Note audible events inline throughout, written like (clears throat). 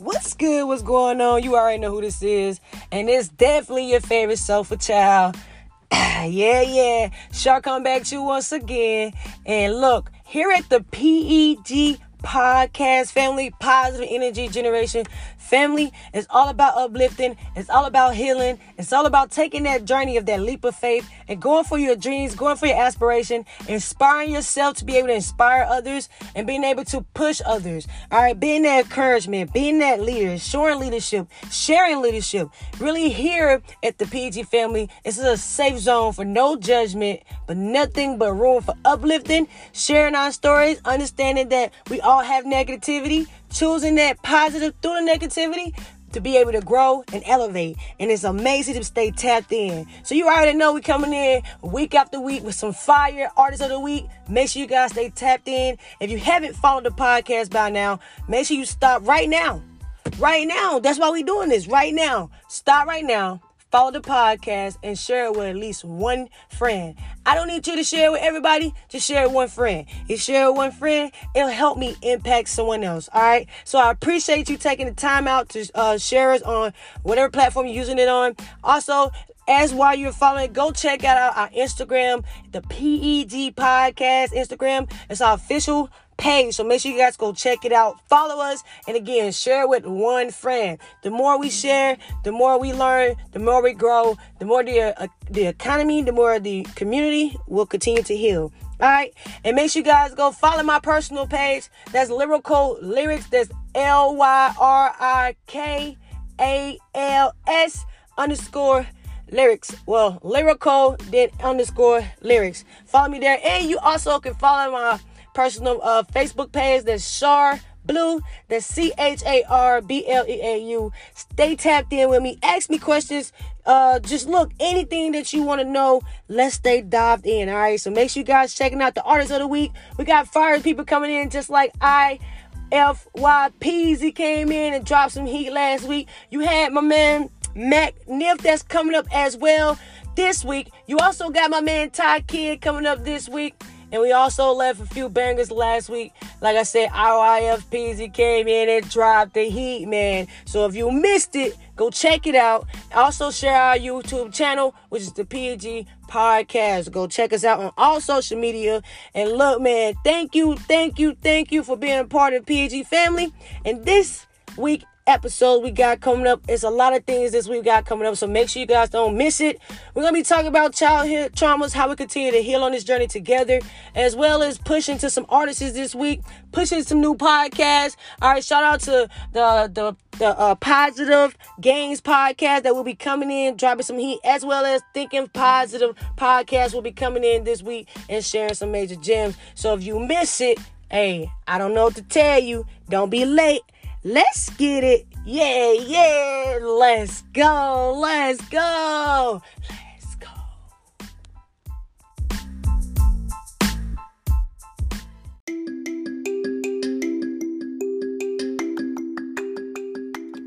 What's good? What's going on? You already know who this is. And it's definitely your favorite sofa child. (clears throat) yeah, yeah. Shark come back to you once again. And look, here at the PEG podcast family, positive energy generation family. It's all about uplifting. It's all about healing. It's all about taking that journey of that leap of faith and going for your dreams, going for your aspiration, inspiring yourself to be able to inspire others and being able to push others. All right, being that encouragement, being that leader, showing leadership, sharing leadership. Really here at the PG family, this is a safe zone for no judgment, but nothing but room for uplifting, sharing our stories, understanding that we all have negativity, choosing that positive through the negativity to be able to grow and elevate. And it's amazing to stay tapped in. So you already know we coming in week after week with some fire artists of the week. Make sure you guys stay tapped in. If you haven't followed the podcast by now, make sure you stop right now. Right now. That's why we doing this. Right now. Stop right now follow the podcast, and share it with at least one friend. I don't need you to share it with everybody, just share it with one friend. You share it with one friend, it'll help me impact someone else. All right. So I appreciate you taking the time out to uh, share us on whatever platform you're using it on. Also, as while you're following, go check out our, our Instagram, the PEG Podcast Instagram. It's our official page. So make sure you guys go check it out. Follow us. And again, share with one friend. The more we share, the more we learn, the more we grow, the more the, uh, the economy, the more the community will continue to heal. All right. And make sure you guys go follow my personal page. That's Lyrical Lyrics. That's L Y R I K A L S underscore lyrics. Well, lyrical, then underscore lyrics. Follow me there. And you also can follow my personal uh, Facebook page. That's Char Blue. That's C H A R B L E A U. Stay tapped in with me. Ask me questions. Uh, just look anything that you want to know. Let's stay dived in. All right. So make sure you guys checking out the artists of the week. We got fire people coming in just like I. FYPZ came in and dropped some heat last week. You had my man Mac Niff that's coming up as well this week. You also got my man Ty Kid coming up this week. And we also left a few bangers last week. Like I said, RIFPZ came in and dropped the heat, man. So if you missed it, go check it out. Also share our YouTube channel, which is the PG Podcast. Go check us out on all social media. And look, man, thank you, thank you, thank you for being a part of PG family. And this week episode we got coming up. It's a lot of things this week got coming up, so make sure you guys don't miss it. We're gonna be talking about childhood traumas, how we continue to heal on this journey together, as well as pushing to some artists this week, pushing some new podcasts. All right, shout out to the the the uh, positive gains podcast that will be coming in, dropping some heat, as well as thinking positive podcast will be coming in this week and sharing some major gems. So if you miss it, hey, I don't know what to tell you. Don't be late. Let's get it. Yeah, yeah. Let's go. Let's go. Let's go.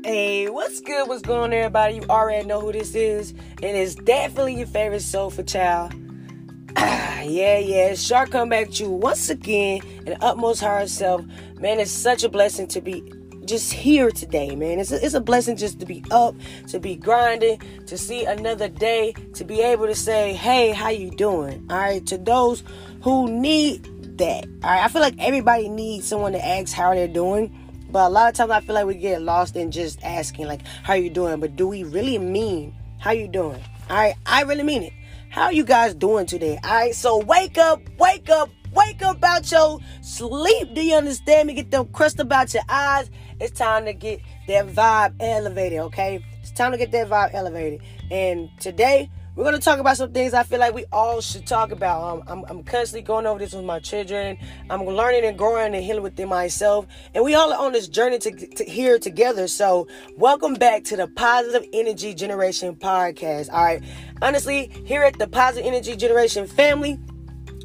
Hey, what's good? What's going on, everybody? You already know who this is, and it's definitely your favorite sofa child. (clears throat) yeah, yeah. Shark come back to you once again in the utmost higher self. Man, it's such a blessing to be just here today, man. It's a, it's a blessing just to be up, to be grinding, to see another day, to be able to say, "Hey, how you doing?" All right, to those who need that. All right, I feel like everybody needs someone to ask how they're doing. But a lot of times I feel like we get lost in just asking like how you doing, but do we really mean how you doing? All right, I really mean it. How you guys doing today? All right, so wake up, wake up, wake up out your sleep. Do you understand me? Get them crust about your eyes it's time to get that vibe elevated, okay? It's time to get that vibe elevated. And today, we're going to talk about some things I feel like we all should talk about. Um, I'm, I'm constantly going over this with my children. I'm learning and growing and healing within myself. And we all are on this journey to, to here together. So, welcome back to the Positive Energy Generation podcast. All right. Honestly, here at the Positive Energy Generation family,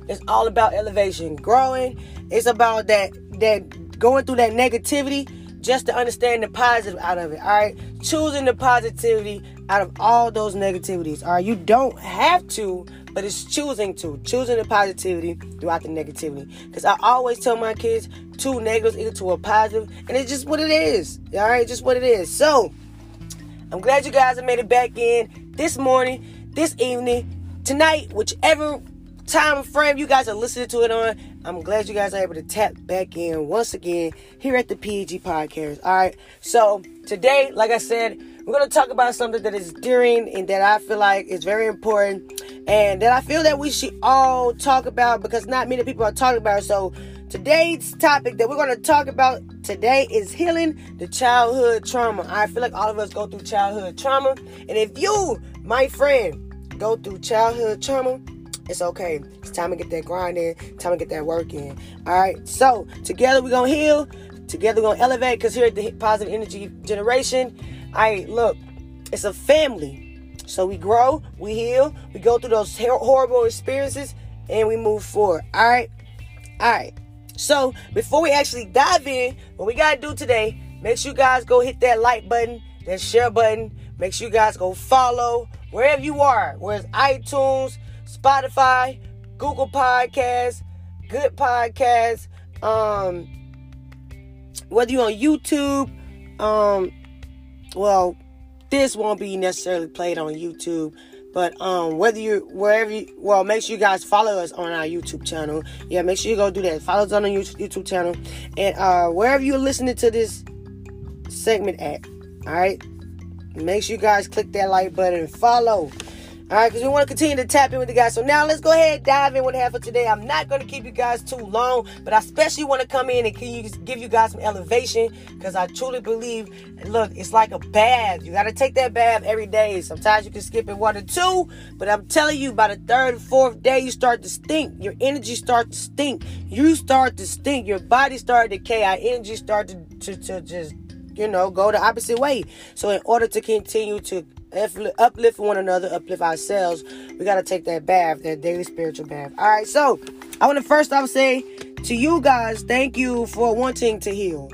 it's all about elevation, growing. It's about that that going through that negativity just to understand the positive out of it. All right, choosing the positivity, out of all those negativities. All right, you don't have to, but it's choosing to, choosing the positivity throughout the negativity. Because I always tell my kids, two negatives equal to a positive, and it's just what it is. All right, just what it is. So I'm glad you guys have made it back in this morning, this evening, tonight, whichever time frame you guys are listening to it on. I'm glad you guys are able to tap back in once again here at the PG Podcast. All right, so today, like I said, we're going to talk about something that is dearing and that I feel like is very important and that I feel that we should all talk about because not many people are talking about it. So today's topic that we're going to talk about today is healing the childhood trauma. I feel like all of us go through childhood trauma. And if you, my friend, go through childhood trauma, it's okay. It's time to get that grind in, time to get that work in. All right. So together we're gonna heal. Together we're gonna elevate. Cause here at the Positive Energy Generation, I look, it's a family. So we grow, we heal, we go through those horrible experiences, and we move forward. All right, all right. So before we actually dive in, what we gotta do today, make sure you guys go hit that like button, that share button. Make sure you guys go follow wherever you are, whereas iTunes, Spotify, Google Podcasts, Good Podcasts, um, whether you're on YouTube, um, well, this won't be necessarily played on YouTube. But um, whether you're wherever, you, well, make sure you guys follow us on our YouTube channel. Yeah, make sure you go do that. Follow us on our YouTube channel, and uh, wherever you're listening to this segment at. All right, make sure you guys click that like button and follow. All right, because we want to continue to tap in with the guys. So now let's go ahead dive in with have for today. I'm not going to keep you guys too long, but I especially want to come in and give you guys some elevation because I truly believe, look, it's like a bath. You got to take that bath every day. Sometimes you can skip it one or two, but I'm telling you, by the third fourth day, you start to stink. Your energy start to stink. You start to stink. Your body start to decay. Our energy start to, to, to just you know, go the opposite way. So in order to continue to uplift one another, uplift ourselves, we got to take that bath, that daily spiritual bath. All right, so I want to first off say to you guys, thank you for wanting to heal.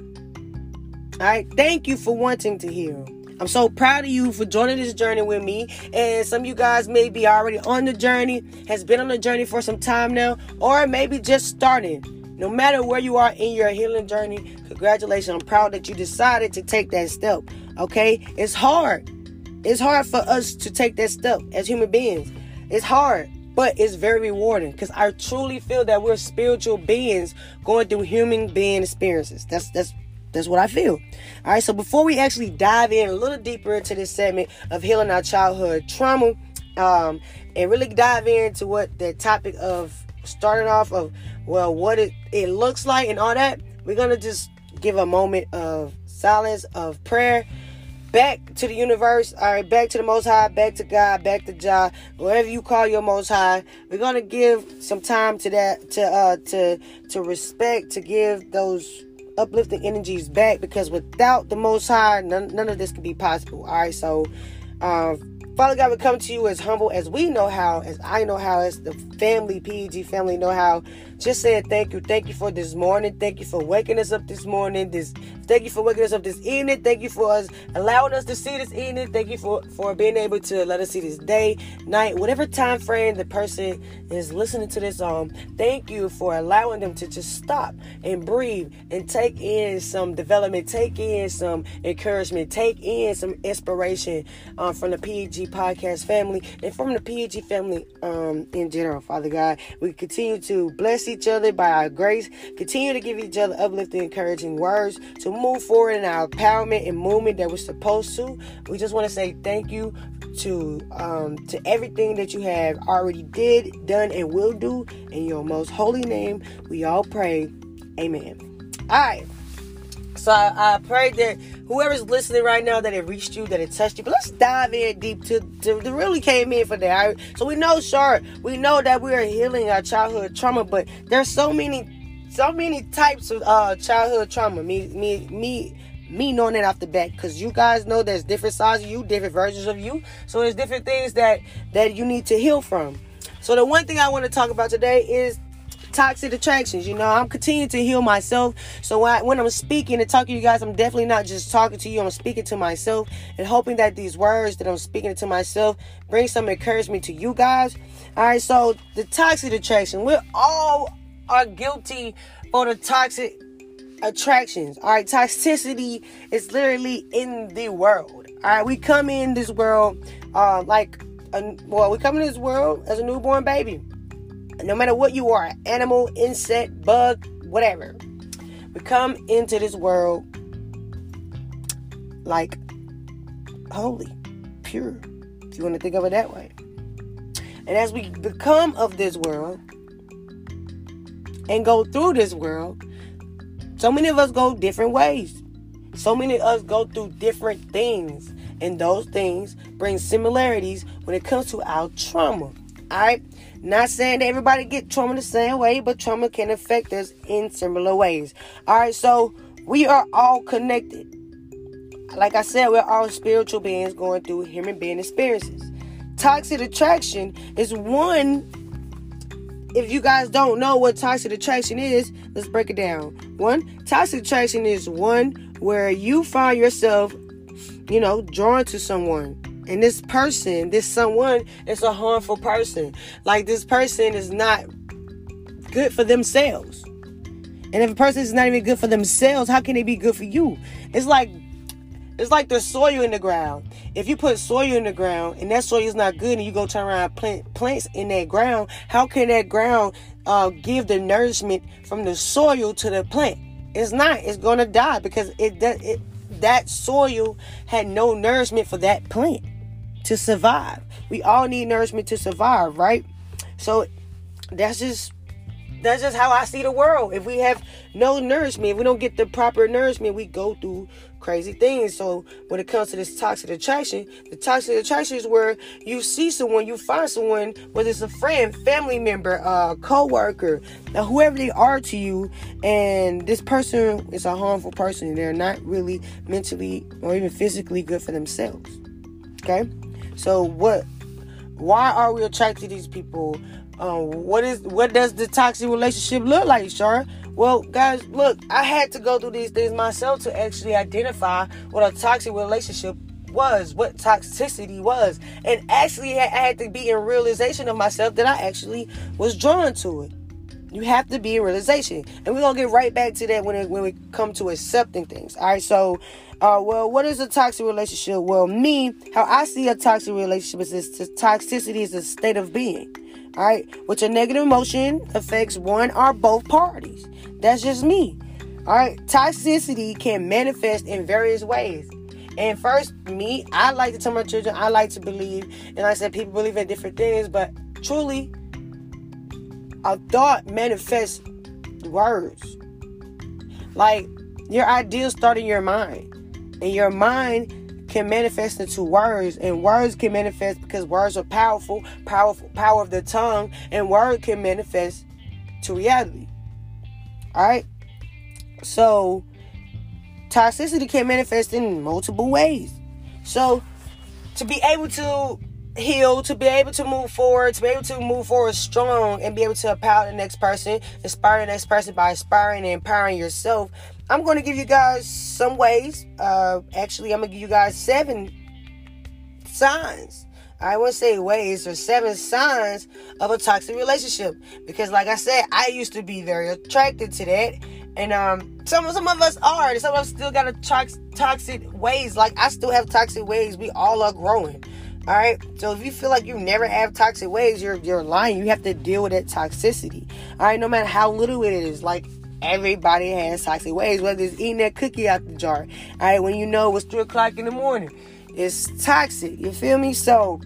All right, thank you for wanting to heal. I'm so proud of you for joining this journey with me. And some of you guys may be already on the journey, has been on the journey for some time now, or maybe just starting. No matter where you are in your healing journey, congratulations. I'm proud that you decided to take that step. Okay? It's hard. It's hard for us to take that step as human beings. It's hard, but it's very rewarding because I truly feel that we're spiritual beings going through human being experiences. That's that's that's what I feel. All right, so before we actually dive in a little deeper into this segment of healing our childhood trauma, um, and really dive into what the topic of starting off of well, what it, it looks like and all that, we're gonna just give a moment of silence, of prayer, back to the universe, all right, back to the Most High, back to God, back to Jah, whatever you call your Most High. We're gonna give some time to that, to uh, to to respect, to give those uplifting energies back, because without the Most High, none, none of this could be possible. All right, so. Uh, Father God, we come to you as humble as we know how, as I know how, as the family, PEG family know how. Just saying thank you. Thank you for this morning. Thank you for waking us up this morning. This thank you for waking us up this evening. Thank you for us allowing us to see this evening. Thank you for, for being able to let us see this day, night, whatever time frame the person is listening to this on. Thank you for allowing them to just stop and breathe and take in some development, take in some encouragement, take in some inspiration um, from the PEG podcast family and from the PEG family um, in general, Father God. We continue to bless each other by our grace, continue to give each other uplifting, encouraging words to move forward in our empowerment and movement that we're supposed to. We just want to say thank you to um, to everything that you have already did, done, and will do in your most holy name. We all pray. Amen. All right. So I, I pray that whoever's listening right now, that it reached you, that it touched you. But let's dive in deep to, to, to really came in for that. So we know, sure, we know that we are healing our childhood trauma, but there's so many, so many types of uh, childhood trauma. Me, me, me me knowing it off the bat because you guys know there's different sides of you different versions of you so there's different things that that you need to heal from so the one thing i want to talk about today is toxic attractions. You know, I'm continuing to heal myself. So when, I, when I'm speaking and talking to you guys, I'm definitely not just talking to you. I'm speaking to myself and hoping that these words that I'm speaking to myself bring some encouragement to you guys. All right, so the toxic attraction. We all are guilty for the toxic attractions. All right, toxicity is literally in the world. All right, we come in this world uh, like, a, well, we come in this world as a newborn baby no matter what you are animal, insect, bug, whatever. We come into this world like holy, pure, if you want to think of it that way. And as we become of this world and go through this world, so many of us go different ways. So many of us go through different things. And those things bring similarities when it comes to our trauma. Alright? Not saying that everybody get trauma the same way, but trauma can affect us in similar ways. Alright, so we are all connected. Like I said, we're all spiritual beings going through human being experiences. Toxic attraction is one. If you guys don't know what toxic attraction is, let's break it down. One, toxic attraction is one where you find yourself, you know, drawn to someone and this person, this someone, is a harmful person. Like this person is not good for themselves. And if a person is not even good for themselves, how can they be good for you? It's like it's like the soil in the ground. If you put soil in the ground and that soil is not good, and you go turn around plant plants in that ground, how can that ground uh, give the nourishment from the soil to the plant? It's not. It's gonna die because it, it that soil had no nourishment for that plant to survive. We all need nourishment to survive, right? So that's just that's just how I see the world. If we have no nourishment, if we don't get the proper nourishment, we go through crazy things. So when it comes to this toxic attraction, the toxic attraction is where you see someone, you find someone, whether it's a friend, family member, uh, co-worker, whoever they are to you, and this person is a harmful person. They're not really mentally or even physically good for themselves. Okay. So what? Why are we attracted to these people? Um, what is what does the toxic relationship look like, Shar? Well, guys, look, I had to go through these things myself to actually identify what a toxic relationship was, what toxicity was, and actually I had to be in realization of myself that I actually was drawn to it. You have to be in realization. And we're to get right back to that when, it, when we come to accepting things. All right. So, uh, well, what is a toxic relationship? Well, me, how I see a toxic relationship is this toxicity is a state of being. All right. Which a negative emotion affects one or both parties. That's just me. All right. Toxicity can manifest in various ways. And first, me, I like to tell my children, I like to believe, and I said people believe in different things, but truly, a thought manifests words. Like your ideas start in your mind, and your mind can manifest into words, and words can manifest because words are powerful, powerful power of the tongue, and word can manifest to reality. All right. So toxicity can manifest in multiple ways. So to be able to heal, to be able to move forward, to be able to move forward strong and be able to empower the next person, inspire the next person by inspiring and empowering yourself. I'm going to give you guys some ways. Uh, actually, I'm going to give you guys seven signs. I wouldn't say ways or seven signs of a toxic relationship because, like I said, I used to be very attracted to that, and um, some some of us are. and Some of us still got a tox- toxic ways. Like I still have toxic ways. We all are growing. All right. So if you feel like you never have toxic ways, you're you're lying. You have to deal with that toxicity. All right. No matter how little it is, like everybody has toxic ways. Whether it's eating that cookie out the jar. All right. When you know it's three o'clock in the morning, it's toxic. You feel me? So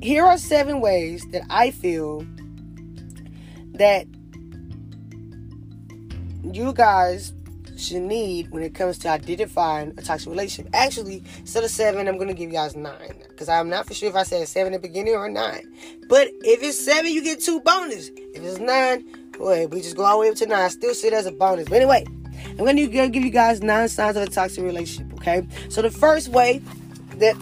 here are seven ways that I feel that you guys should need when it comes to identifying a toxic relationship. Actually, instead of seven, I'm gonna give you guys nine because I'm not for sure if I said seven at the beginning or nine. But if it's seven, you get two bonus. If it's nine, boy, we just go all the way up to nine. I still see it as a bonus. But anyway, I'm gonna give you guys nine signs of a toxic relationship. Okay, so the first way that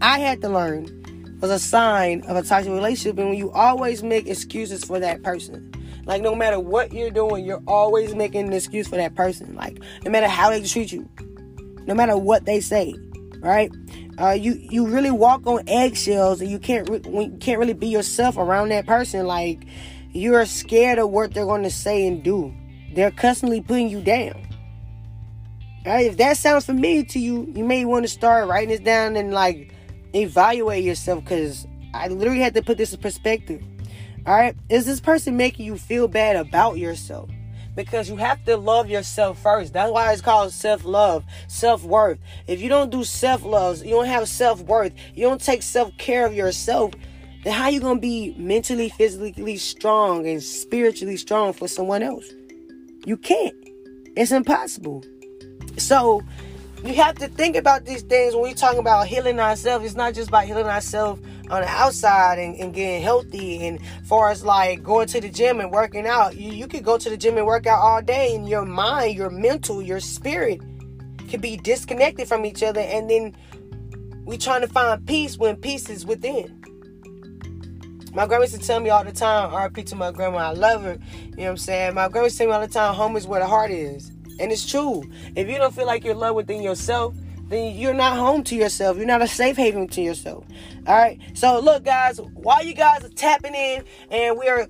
I had to learn was a sign of a toxic relationship and when you always make excuses for that person. Like no matter what you're doing, you're always making an excuse for that person. Like no matter how they treat you, no matter what they say, right? Uh, you you really walk on eggshells and you can't re- you can't really be yourself around that person. Like you're scared of what they're going to say and do. They're constantly putting you down. Right? If that sounds familiar to you, you may want to start writing this down and like evaluate yourself because I literally had to put this in perspective. All right, is this person making you feel bad about yourself? Because you have to love yourself first. That's why it's called self love, self worth. If you don't do self love, you don't have self worth, you don't take self care of yourself, then how you gonna be mentally, physically strong and spiritually strong for someone else? You can't. It's impossible. So you have to think about these things when we talk about healing ourselves. It's not just about healing ourselves on the outside and, and, getting healthy and far as like going to the gym and working out. You, you could go to the gym and work out all day and your mind, your mental, your spirit could be disconnected from each other and then we trying to find peace when peace is within. My grandma used to tell me all the time, RP to my grandma, I love her. You know what I'm saying? My grandma used to tell me all the time, home is where the heart is. And it's true. If you don't feel like you're loved within yourself, then you're not home to yourself. You're not a safe haven to yourself. All right. So look, guys, while you guys are tapping in and we're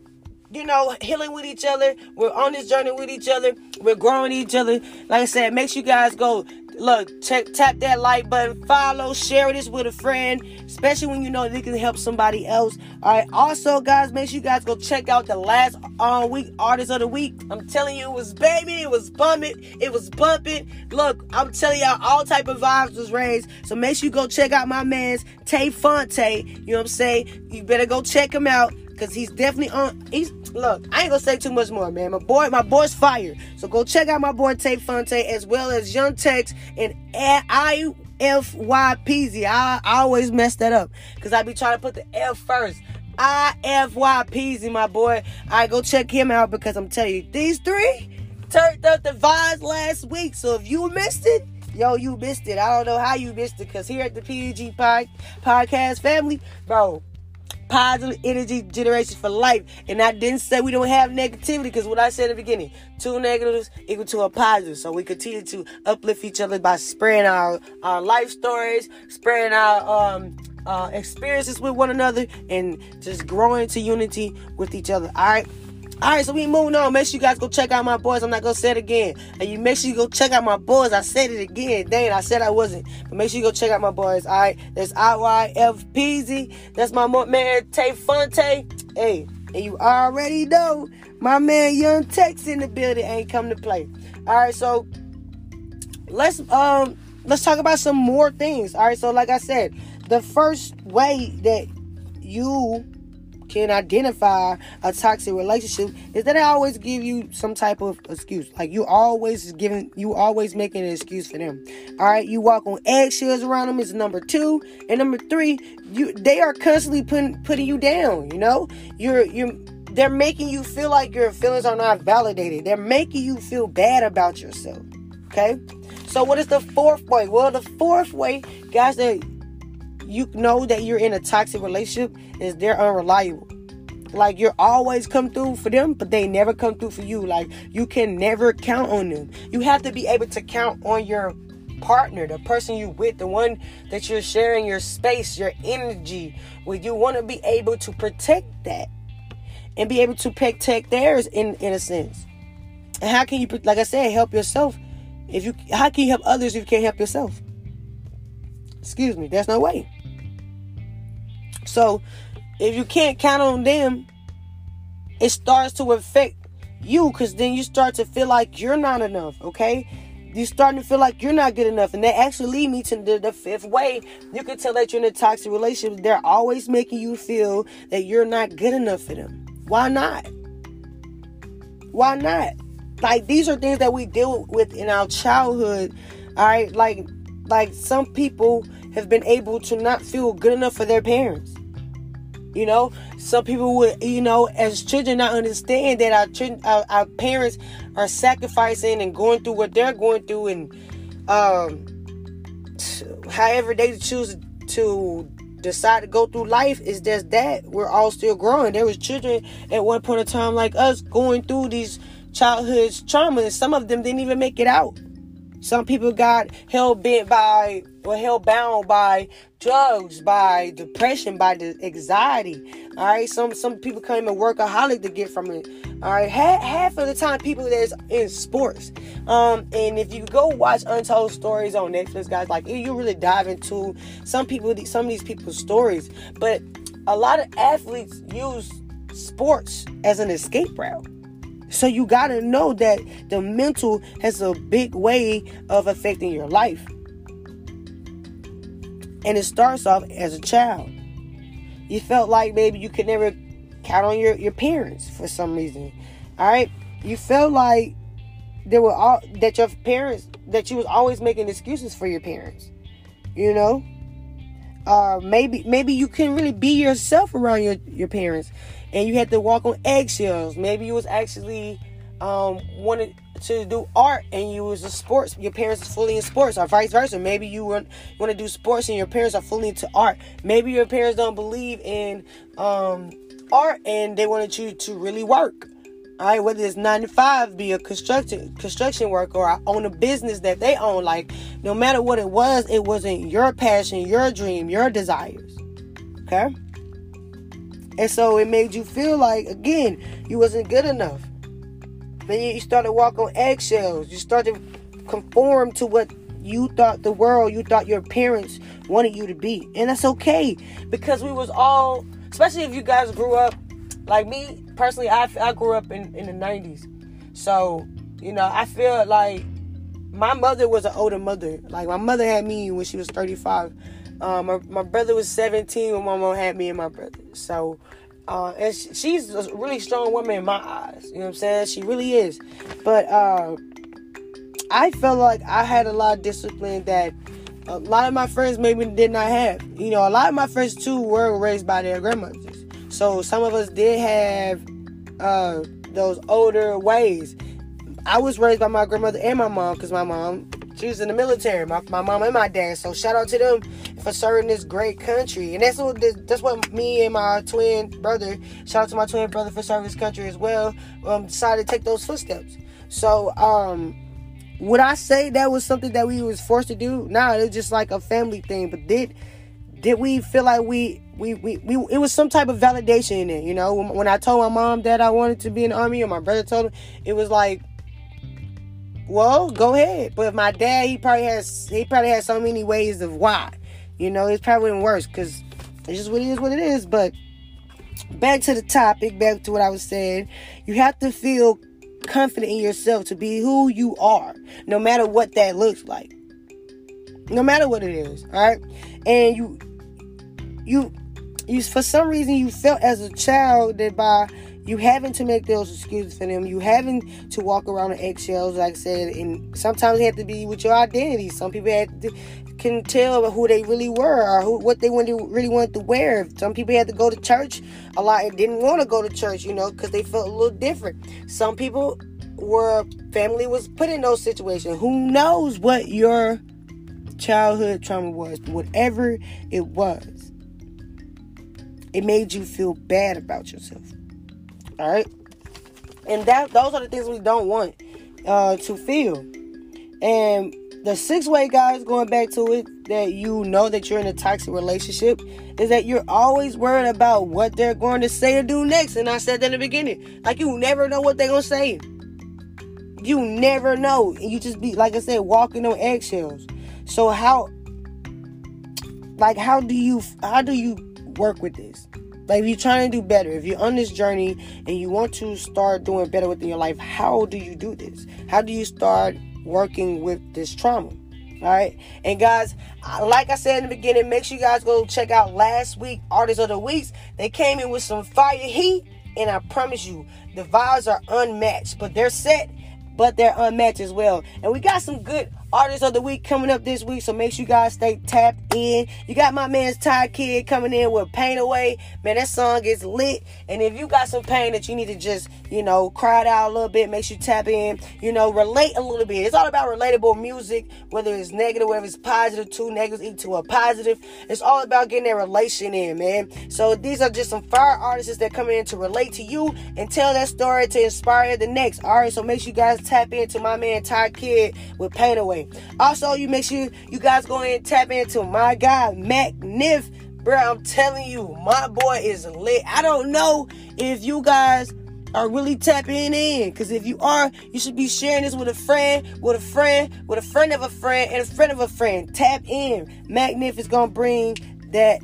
you know, healing with each other. We're on this journey with each other. We're growing each other. Like I said, make sure you guys go look, check, tap that like button, follow, share this with a friend, especially when you know they can help somebody else. All right. Also, guys, make sure you guys go check out the last on uh, week artist of the week. I'm telling you, it was baby, it was bumping, it was bumping. Look, I'm telling y'all, all type of vibes was raised. So make sure you go check out my man's Tay Fonte. You know what I'm saying? You better go check him out because he's definitely on. He's look. I ain't gonna say too much more, man. My boy, my boy's fire. So go check out my boy Tay Fonte as well as Young Tex and I F Y P Z. I, always mess that up because I be trying to put the F first. I F Y P Z, my boy. I go check him out because I'm telling you, these three turned up the vibes last week. So if you missed it, yo, you missed it. I don't know how you missed it because here at the PG Pod, Podcast family, bro, positive energy generation for life. And I didn't say we don't have negativity because what I said in the beginning, two negatives equal to a positive. So we continue to uplift each other by spreading our, our life stories, spreading our um, uh, experiences with one another, and just growing to unity with each other. All right. All right, so we moving on. Make sure you guys go check out my boys. I'm not gonna say it again. And you make sure you go check out my boys. I said it again. Dang, I said I wasn't. But make sure you go check out my boys. All right, that's IYFPZ. That's my man Tay Fonte. Hey, and you already know my man Young Tex in the building ain't come to play. All right, so let's um let's talk about some more things. All right, so like I said, the first way that you can identify a toxic relationship is that I always give you some type of excuse. Like you always giving, you always making an excuse for them. All right, you walk on eggshells around them is number two, and number three, you they are constantly putting putting you down. You know, you're you're they're making you feel like your feelings are not validated. They're making you feel bad about yourself. Okay. So what is the fourth way? Well, the fourth way, guys, that you know that you're in a toxic relationship is they're unreliable. Like you're always come through for them, but they never come through for you. Like you can never count on them. You have to be able to count on your partner, the person you with, the one that you're sharing your space, your energy with. You want to be able to protect that and be able to protect theirs in in a sense. And how can you, like I said, help yourself? If you, how can you help others if you can't help yourself? Excuse me, there's no way. So if you can't count on them, it starts to affect you because then you start to feel like you're not enough, okay? You're starting to feel like you're not good enough. And that actually lead me to the, the fifth way. You can tell that you're in a toxic relationship. They're always making you feel that you're not good enough for them. Why not? Why not? Like these are things that we deal with in our childhood. All right, like like some people have been able to not feel good enough for their parents. You know, some people would, you know, as children, not understand that our children, our, our parents are sacrificing and going through what they're going through, and um, however they choose to decide to go through life is just that we're all still growing. There was children at one point in time like us going through these childhood traumas. Some of them didn't even make it out some people got held bent by or held bound by drugs, by depression, by the anxiety. All right, some some people come a workaholic to get from it. All right, half, half of the time people that's in sports. Um, and if you go watch Untold Stories on Netflix, guys, like you really dive into some people, some of these people's stories. But a lot of athletes use sports as an escape route. So you got to know that the mental has a big way of affecting your life. And it starts off as a child. You felt like maybe you could never count on your, your parents for some reason. All right? You felt like there were all that your parents that you was always making excuses for your parents. You know? Uh maybe maybe you couldn't really be yourself around your, your parents and you had to walk on eggshells. Maybe you was actually um, wanted to do art and you was a sports. Your parents is fully in sports, or vice versa. Maybe you want to do sports and your parents are fully into art. Maybe your parents don't believe in um, art and they wanted you to really work. All right, whether it's nine to five, be a construction construction worker, or own a business that they own. Like, no matter what it was, it wasn't your passion, your dream, your desires. Okay. And so it made you feel like, again, you wasn't good enough. Then you started walking on eggshells. You started conform to what you thought the world, you thought your parents wanted you to be. And that's okay. Because we was all, especially if you guys grew up, like me, personally, I, I grew up in, in the 90s. So, you know, I feel like my mother was an older mother. Like my mother had me when she was 35. Um, my, my brother was 17 when my mom had me and my brother. So, uh, and she's a really strong woman in my eyes. You know what I'm saying? She really is. But uh, I felt like I had a lot of discipline that a lot of my friends maybe did not have. You know, a lot of my friends too were raised by their grandmothers. So some of us did have uh, those older ways. I was raised by my grandmother and my mom because my mom she was in the military. My, my mom and my dad. So shout out to them for serving this great country. And that's what that's what me and my twin brother. Shout out to my twin brother for serving this country as well. Um, decided to take those footsteps. So um, would I say that was something that we was forced to do? Nah, it was just like a family thing. But did did we feel like we we, we, we it was some type of validation in it, you know? When, when I told my mom that I wanted to be in the army, or my brother told him, it was like well, go ahead. But my dad, he probably has he probably has so many ways of why. You know, it's probably even worse because it's just what it is, what it is. But back to the topic, back to what I was saying. You have to feel confident in yourself to be who you are, no matter what that looks like. No matter what it is, all right? And you, you, you, for some reason, you felt as a child that by you having to make those excuses for them. You having to walk around in eggshells, like I said, and sometimes it have to be with your identity. Some people to, can tell who they really were or who, what they wanted, really wanted to wear. Some people had to go to church a lot and didn't want to go to church, you know, because they felt a little different. Some people were family was put in those situations. Who knows what your childhood trauma was? Whatever it was, it made you feel bad about yourself. All right, and that those are the things we don't want uh, to feel. And the six way, guys, going back to it, that you know that you're in a toxic relationship is that you're always worried about what they're going to say or do next. And I said that in the beginning, like you never know what they're gonna say. You never know, and you just be like I said, walking on eggshells. So how, like, how do you how do you work with this? Like, if you're trying to do better, if you're on this journey and you want to start doing better within your life, how do you do this? How do you start working with this trauma? All right. And guys, like I said in the beginning, make sure you guys go check out last week, Artists of the Weeks. They came in with some fire heat, and I promise you, the vibes are unmatched, but they're set, but they're unmatched as well. And we got some good artist of the week coming up this week, so make sure you guys stay tapped in. You got my man's Ty Kid coming in with Pain Away. Man, that song is lit. And if you got some pain that you need to just, you know, cry it out a little bit, make sure you tap in, you know, relate a little bit. It's all about relatable music, whether it's negative, whether it's positive, two negatives to a positive. It's all about getting that relation in, man. So these are just some fire artists that coming in to relate to you and tell that story to inspire the next. All right, so make sure you guys tap into my man Ty Kid with Pain Away. Also, you make sure you guys go and tap into my guy Mac Niff. Bro, I'm telling you, my boy is lit. I don't know if you guys are really tapping in. Because if you are, you should be sharing this with a friend, with a friend, with a friend of a friend, and a friend of a friend. Tap in. Mac Niff is gonna bring that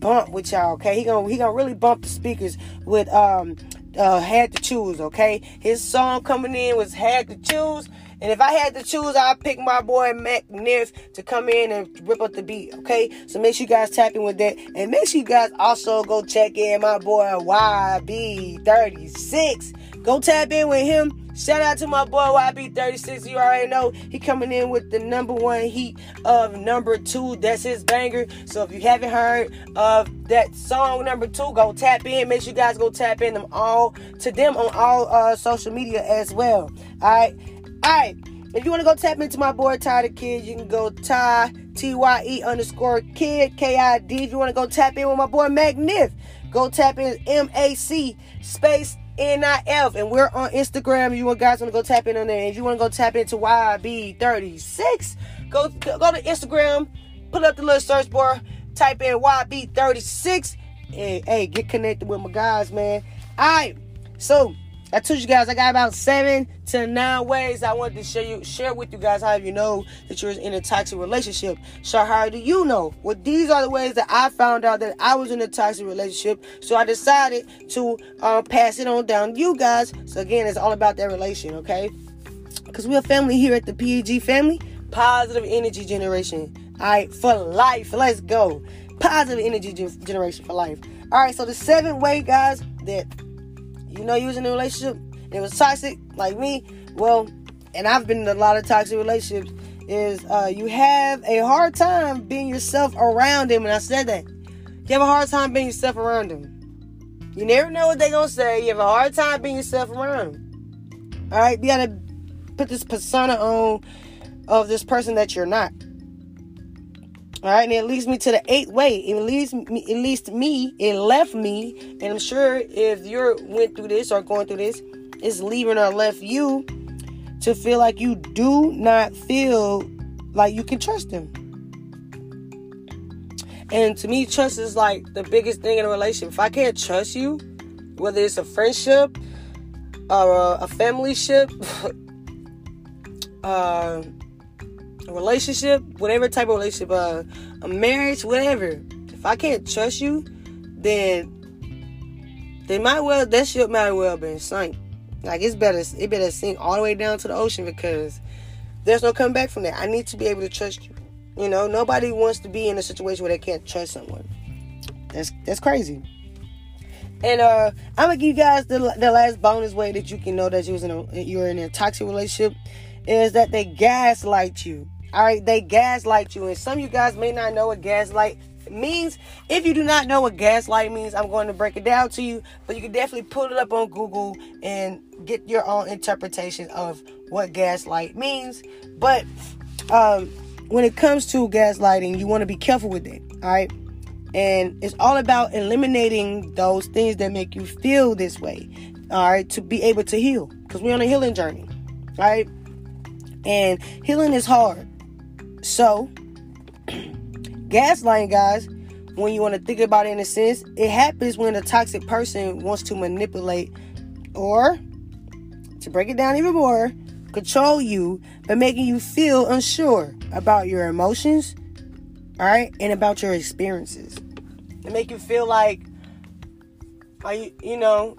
bump with y'all. Okay, he gonna he gonna really bump the speakers with um uh had to choose. Okay, his song coming in was had to choose. And if I had to choose, I'd pick my boy Mac Niff to come in and rip up the beat. Okay, so make sure you guys tap in with that, and make sure you guys also go check in my boy YB36. Go tap in with him. Shout out to my boy YB36. You already know he coming in with the number one heat of number two. That's his banger. So if you haven't heard of that song number two, go tap in. Make sure you guys go tap in them all to them on all uh, social media as well. All right. All right. If you want to go tap into my boy Ty the Kid, you can go Ty T Y E underscore Kid K I D. If you want to go tap in with my boy Mac Niff, go tap in M A C space N I F, and we're on Instagram. You guys want to go tap in on there? If you want to go tap into YB36, go go to Instagram, put up the little search bar, type in YB36, and hey, get connected with my guys, man. All right, so. I told you guys I got about seven to nine ways I wanted to share you share with you guys how you know that you're in a toxic relationship. So how do you know? Well, these are the ways that I found out that I was in a toxic relationship. So I decided to um, pass it on down to you guys. So again, it's all about that relation, okay? Because we're a family here at the PEG family. Positive energy generation. All right, for life. Let's go. Positive energy generation for life. All right, so the seventh way, guys, that you know you was in a relationship and it was toxic like me, well, and I've been in a lot of toxic relationships, is uh, you have a hard time being yourself around them. And I said that. You have a hard time being yourself around them. You never know what they're to say. You have a hard time being yourself around them. All right? You got to put this persona on of this person that you're not. All right, and it leads me to the eighth way. It leads me, it leads me, it left me, and I'm sure if you're went through this or going through this, it's leaving or left you to feel like you do not feel like you can trust them. And to me, trust is like the biggest thing in a relationship. If I can't trust you, whether it's a friendship or a family ship, (laughs) uh, a relationship, whatever type of relationship, uh, a marriage, whatever. If I can't trust you, then they might well that ship might well been sunk. Like it's better it better sink all the way down to the ocean because there's no coming back from that. I need to be able to trust you. You know, nobody wants to be in a situation where they can't trust someone. That's that's crazy. And uh, I'm gonna give you guys the, the last bonus way that you can know that you was in a, you're in a toxic relationship is that they gaslight you. All right, they gaslight you, and some of you guys may not know what gaslight means. If you do not know what gaslight means, I'm going to break it down to you, but you can definitely put it up on Google and get your own interpretation of what gaslight means. But um, when it comes to gaslighting, you want to be careful with it. All right. And it's all about eliminating those things that make you feel this way. All right. To be able to heal. Because we're on a healing journey. All right. And healing is hard. So, gaslighting, guys, when you want to think about it in a sense, it happens when a toxic person wants to manipulate or, to break it down even more, control you by making you feel unsure about your emotions, all right, and about your experiences. They make you feel like, are you, you know,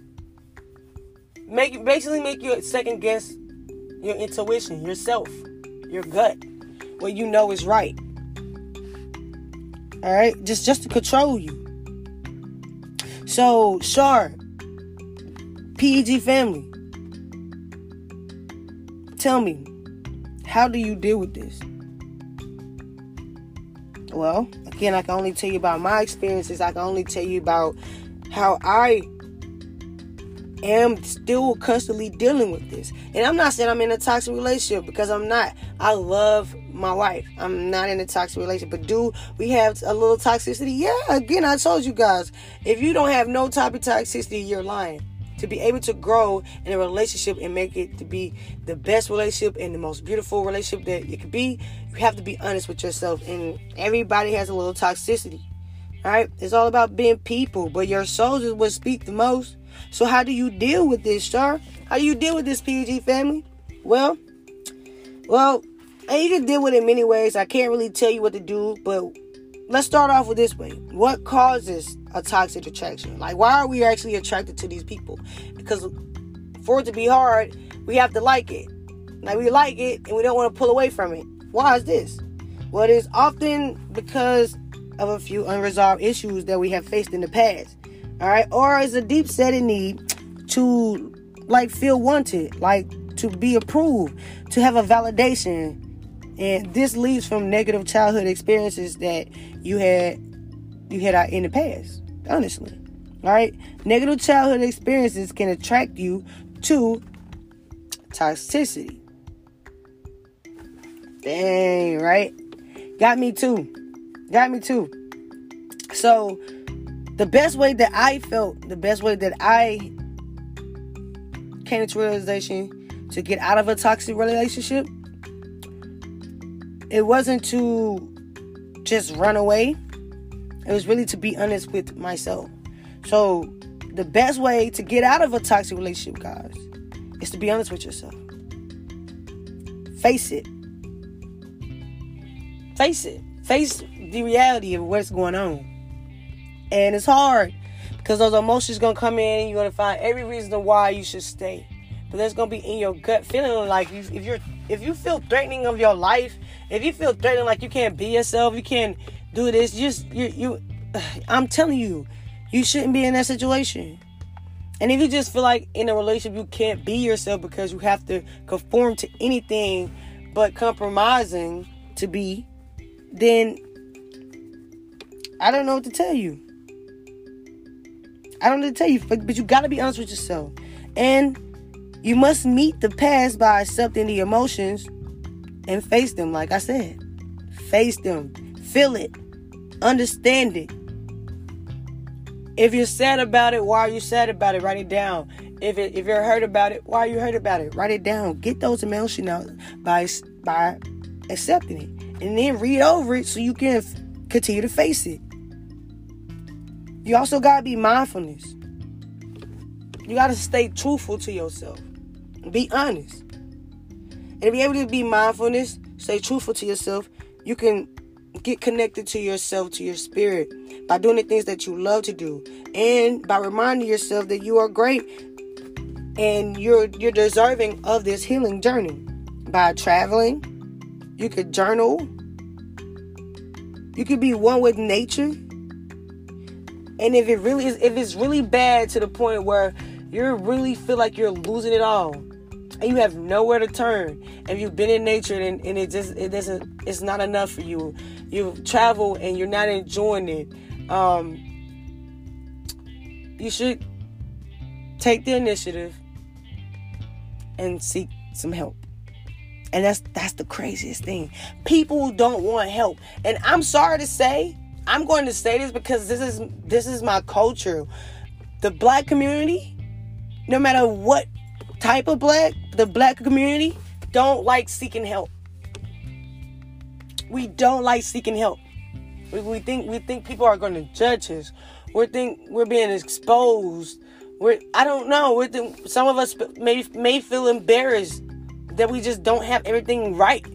make basically make you second guess your intuition, yourself, your gut, what you know is right. All right, just just to control you. So, Shar, PEG family, tell me, how do you deal with this? Well, again, I can only tell you about my experiences. I can only tell you about how I am still constantly dealing with this. And I'm not saying I'm in a toxic relationship because I'm not. I love my wife. I'm not in a toxic relationship. But do we have a little toxicity? Yeah, again, I told you guys. If you don't have no type of toxicity, you're lying. To be able to grow in a relationship and make it to be the best relationship and the most beautiful relationship that it could be, you have to be honest with yourself. And everybody has a little toxicity. All right? It's all about being people, but your souls is what speak the most. So how do you deal with this, Shar? How do you deal with this PG family? Well, well, and you can deal with it in many ways. I can't really tell you what to do, but let's start off with this way. What causes a toxic attraction? Like, why are we actually attracted to these people? Because for it to be hard, we have to like it. Like, we like it and we don't want to pull away from it. Why is this? Well, it is often because of a few unresolved issues that we have faced in the past. All right, or is a deep seated need to like feel wanted, like to be approved, to have a validation. And this leads from negative childhood experiences that you had you had out in the past, honestly. All right, negative childhood experiences can attract you to toxicity. Dang, right? Got me too. Got me too. So, the best way that I felt, the best way that I came to realization to get out of a toxic relationship, it wasn't to just run away. It was really to be honest with myself. So, the best way to get out of a toxic relationship, guys, is to be honest with yourself. Face it. Face it. Face the reality of what's going on. And it's hard because those emotions are gonna come in. and You're gonna find every reason why you should stay. But there's gonna be in your gut feeling like if you're if you feel threatening of your life, if you feel threatened, like you can't be yourself, you can't do this. Just you you. (sighs) I'm telling you, you shouldn't be in that situation. And if you just feel like in a relationship you can't be yourself because you have to conform to anything but compromising to be, then I don't know what to tell you. I don't know to tell you, but, you got to be honest with yourself. And you must meet the past by accepting the emotions and face them, like I said. Face them, feel it, understand it. If you're sad about it, why are you sad about it? Write it down. If it, if you're hurt about it, why are you hurt about it? Write it down. Get those emotions out by by accepting it, and then read over it so you can f- continue to face it. You also gotta be mindfulness. You gotta stay truthful to yourself. Be honest. And to be able to be mindfulness, stay truthful to yourself, you can get connected to yourself, to your spirit, by doing the things that you love to do. And by reminding yourself that you are great and you're you're deserving of this healing journey. By traveling, you could journal. You could be one with nature and if it really is, if it's really bad to the point where you really feel like you're losing it all, and you have nowhere to turn, and you've been in nature and, and it just it doesn't, it's not enough for you. You've traveled and you're not enjoying it. Um, you should take the initiative and seek some help. And that's that's the craziest thing. People don't want help. And I'm sorry to say, I'm going to say this because this is this is my culture. The black community, no matter what type of black, the black community don't like seeking help. We don't like seeking help. We, we think we think people are going to judge us. We think we're being exposed. We're I don't know. We think some of us may may feel embarrassed that we just don't have everything right.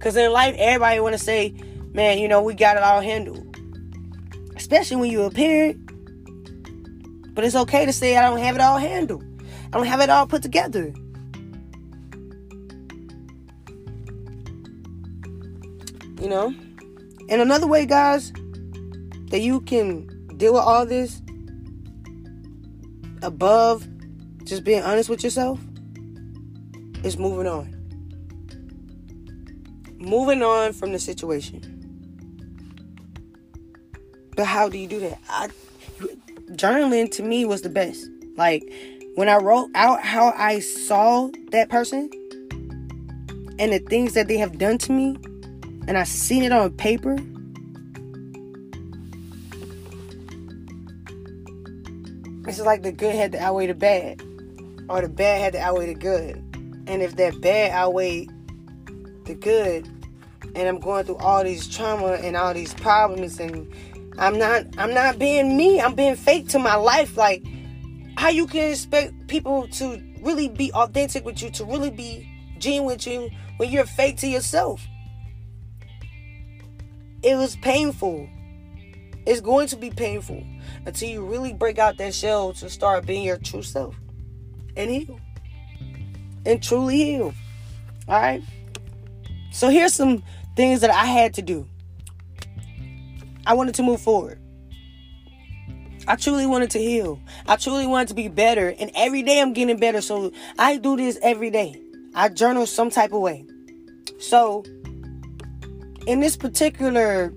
Cause in life, everybody want to say, man, you know, we got it all handled. Especially when you're a parent. But it's okay to say I don't have it all handled. I don't have it all put together. You know? And another way, guys, that you can deal with all this above just being honest with yourself is moving on. moving on from the situation. But how do you do that? I, journaling to me was the best. Like when I wrote out how I saw that person and the things that they have done to me, and I seen it on paper. It's like the good had to outweigh the bad, or the bad had to outweigh the good. And if that bad outweighed the good, and I'm going through all these trauma and all these problems, and I'm not, I'm not being me. I'm being fake to my life. Like how you can expect people to really be authentic with you, to really be genuine with you when you're fake to yourself. It was painful. It's going to be painful until you really break out that shell to start being your true self and heal. And truly heal. All right? So here's some things that I had to do. I wanted to move forward. I truly wanted to heal. I truly wanted to be better. And every day I'm getting better. So I do this every day. I journal some type of way. So in this particular,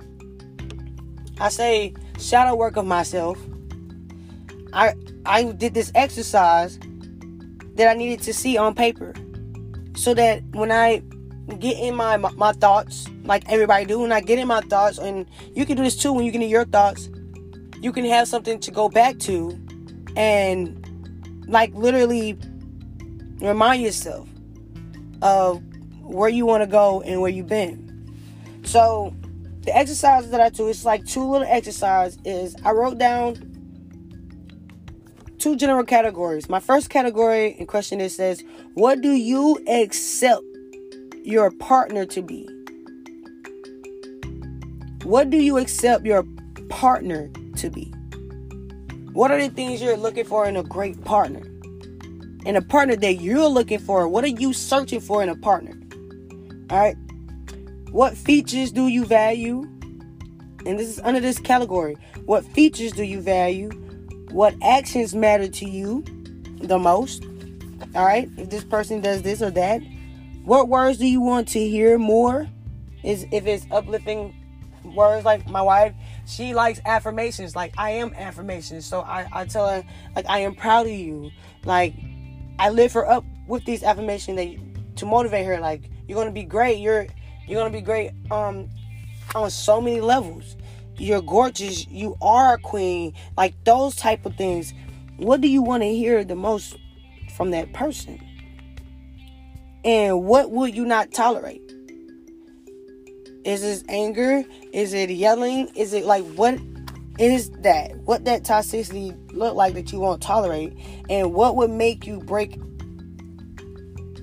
I say shadow work of myself, I I did this exercise that I needed to see on paper. So that when I get in my, my, my thoughts, like everybody do, when I get in my thoughts, and you can do this too when you get in your thoughts, you can have something to go back to and like literally remind yourself of where you want to go and where you've been. So the exercises that I do, it's like two little exercises is I wrote down two general categories. My first category in question is says, what do you accept your partner to be? What do you accept your partner to be? What are the things you're looking for in a great partner? In a partner that you're looking for, what are you searching for in a partner? All right. What features do you value? And this is under this category. What features do you value? What actions matter to you the most? All right. If this person does this or that, what words do you want to hear more? Is if it's uplifting words like my wife, she likes affirmations. Like I am affirmations. So I, I tell her like I am proud of you. Like I lift her up with these affirmations that to motivate her. Like you're gonna be great. You're you're gonna be great um on so many levels. You're gorgeous. You are a queen. Like those type of things. What do you want to hear the most from that person? And what will you not tolerate? Is it anger? Is it yelling? Is it like what is that? What that toxicity look like that you won't tolerate? And what would make you break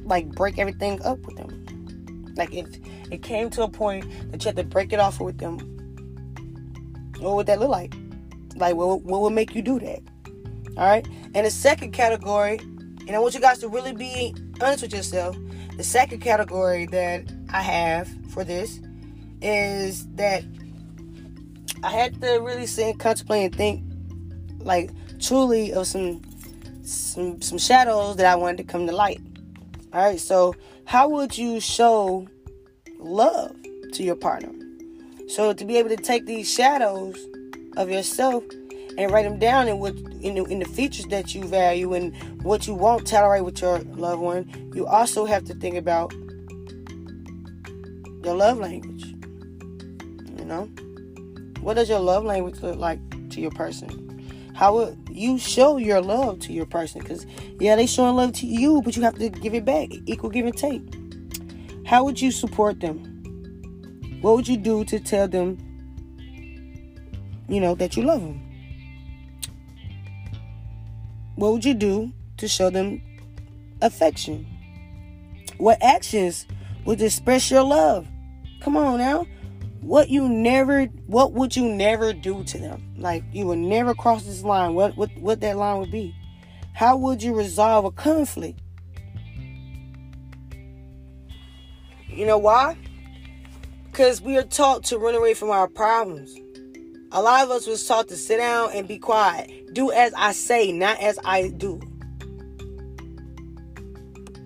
like break everything up with them? Like if it came to a point that you had to break it off with them, what would that look like? Like what, what would make you do that? Alright? And the second category, and I want you guys to really be honest with yourself. The second category that I have for this is that I had to really sit and contemplate and think, like truly, of some some some shadows that I wanted to come to light. All right, so how would you show love to your partner? So to be able to take these shadows of yourself and write them down in what in the, in the features that you value and what you won't tolerate with your loved one, you also have to think about your love language. Know? What does your love language look like to your person? How would you show your love to your person? Because, yeah, they showing love to you, but you have to give it back. Equal give and take. How would you support them? What would you do to tell them, you know, that you love them? What would you do to show them affection? What actions would express your love? Come on now what you never what would you never do to them? Like you would never cross this line. What what what that line would be? How would you resolve a conflict? You know why? Because we are taught to run away from our problems. A lot of us was taught to sit down and be quiet. Do as i say not as i do.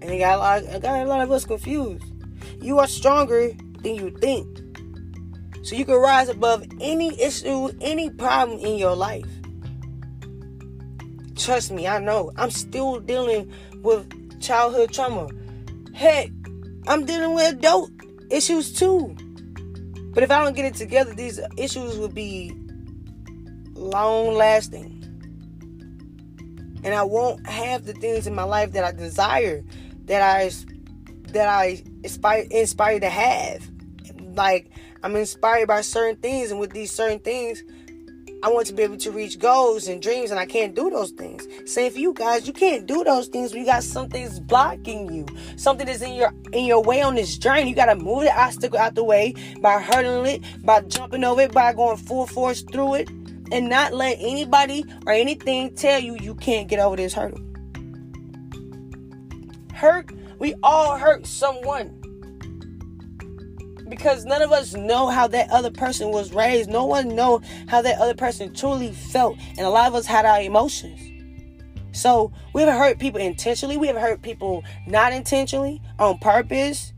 And it got a lot, it got a lot of us confused. You are stronger than you think. So you can rise above any issue, any problem in your life. Trust me, I know. I'm still dealing with childhood trauma. Heck, I'm dealing with adult issues too. But if I don't get it together, these issues will be long lasting. And I won't have the things in my life that I desire, that I that I inspire inspired to have. Like I'm inspired by certain things, and with these certain things, I want to be able to reach goals and dreams, and I can't do those things. Same for you guys. You can't do those things you got something's blocking you. Something is in your in your way on this journey. You gotta move the obstacle out the way by hurdling it, by jumping over it, by going full force through it, and not let anybody or anything tell you you can't get over this hurdle. Hurt, we all hurt someone because none of us know how that other person was raised. No one know how that other person truly felt, and a lot of us had our emotions. So we have hurt people intentionally. We have hurt people not intentionally, on purpose.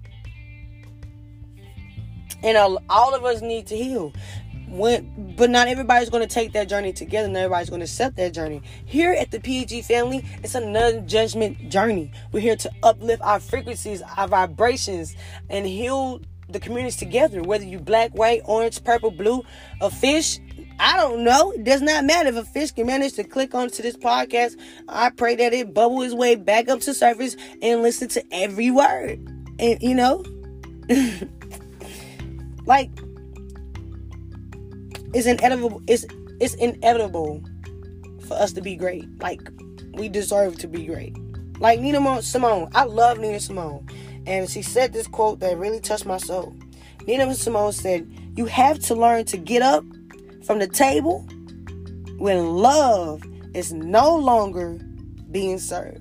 And all of us need to heal. When, but not everybody's going to take that journey together. Not everybody's going to accept that journey. Here at the PEG family, it's a non-judgment journey. We're here to uplift our frequencies, our vibrations, and heal the communities together, whether you black, white, orange, purple, blue, a fish. I don't know. It does not matter if a fish can manage to click onto this podcast. I pray that it bubble its way back up to surface and listen to every word. And you know, (laughs) like it's inevitable. It's it's inevitable for us to be great. Like we deserve to be great. Like Nina Simone. I love Nina Simone. And she said this quote that really touched my soul. Nina Simone said, You have to learn to get up from the table when love is no longer being served.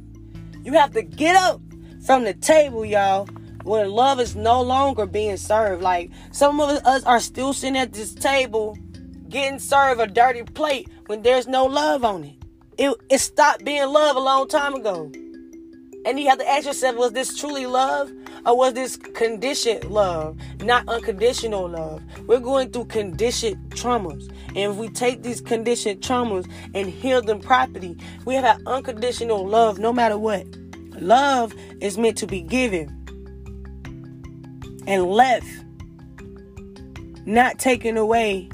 You have to get up from the table, y'all, when love is no longer being served. Like some of us are still sitting at this table getting served a dirty plate when there's no love on it. It, it stopped being love a long time ago. And you have to ask yourself, was this truly love? Or was this conditioned love, not unconditional love? We're going through conditioned traumas. And if we take these conditioned traumas and heal them properly, we have unconditional love no matter what. Love is meant to be given and left, not taken away.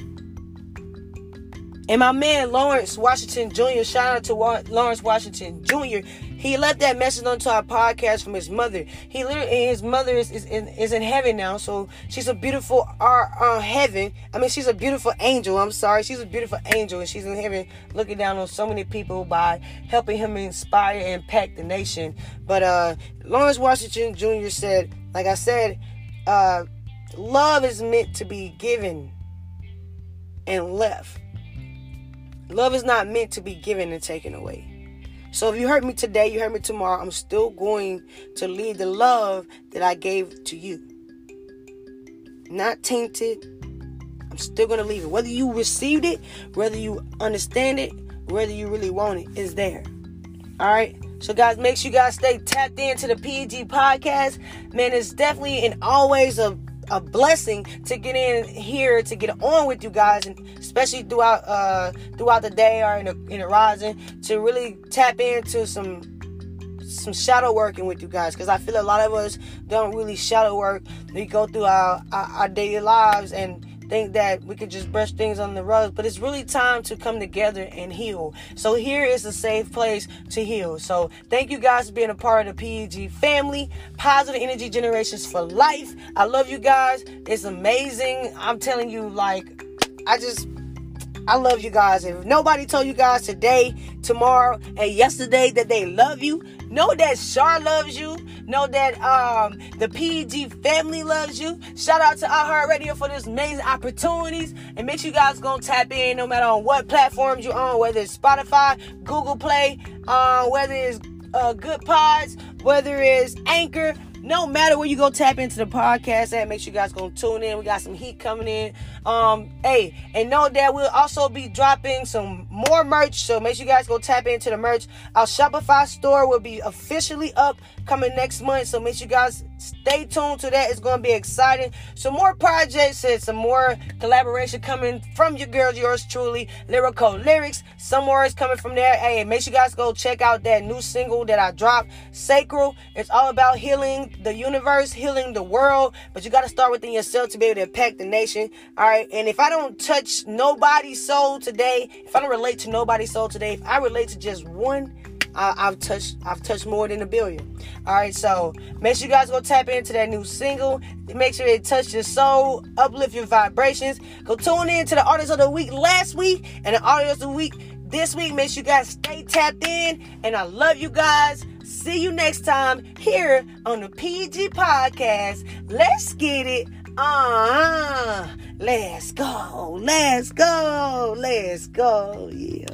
And my man Lawrence Washington Jr., shout out to Lawrence Washington Jr. He left that message onto our podcast from his mother. He literally, his mother is, is, in, is in heaven now, so she's a beautiful uh, heaven. I mean, she's a beautiful angel. I'm sorry, she's a beautiful angel, and she's in heaven looking down on so many people by helping him inspire and impact the nation. But uh, Lawrence Washington Jr. said, like I said, uh, love is meant to be given and left. Love is not meant to be given and taken away. So if you hurt me today, you hurt me tomorrow, I'm still going to leave the love that I gave to you. Not tainted. I'm still going to leave it. Whether you received it, whether you understand it, whether you really want it, it, is there. All right. So, guys, make sure you guys stay tapped into the PEG podcast. Man, it's definitely and always a a blessing to get in here to get on with you guys and especially throughout uh throughout the day or in the in the rising to really tap into some some shadow working with you guys because I feel a lot of us don't really shadow work. We go through our, our, our daily lives and think that we could just brush things on the rug, but it's really time to come together and heal. So here is a safe place to heal. So thank you guys for being a part of the PEG family, positive energy generations for life. I love you guys. It's amazing. I'm telling you, like, I just I love you guys. If nobody told you guys today, tomorrow, and yesterday that they love you, know that Shar loves you. Know that um, the PEG family loves you. Shout out to iHeartRadio for this amazing opportunities. And make sure you guys gonna tap in no matter on what platforms you're on, whether it's Spotify, Google Play, uh, whether it's uh, Goodpods, whether it's Anchor, no matter where you go tap into the podcast at, make sure you guys gonna tune in. We got some heat coming in. Um, hey, and know that we'll also be dropping some more merch. So make sure you guys go tap into the merch. Our Shopify store will be officially up coming next month. So make sure you guys stay tuned to that. It's going to be exciting. Some more projects and some more collaboration coming from your girls, yours truly, Lyrical Lyrics. Some more is coming from there. Hey, make sure you guys go check out that new single that I dropped, Sacral. It's all about healing the universe, healing the world, but you got to start within yourself to be able to impact the nation. All right. And if I don't touch nobody's soul today, if I don't relate to nobody's soul today, if I relate to just one, I, have touched I've touched more than a billion. All right, so make sure you guys go tap into that new single. Make sure it touches your soul, uplift your vibrations. Go tune in to the artist of the week last week and the artist of the week this week. Make sure you guys stay tapped in, and I love you guys. See you next time here on the PEG Podcast. Let's get it. Uh, let's go. Let's go. Let's go. Yeah.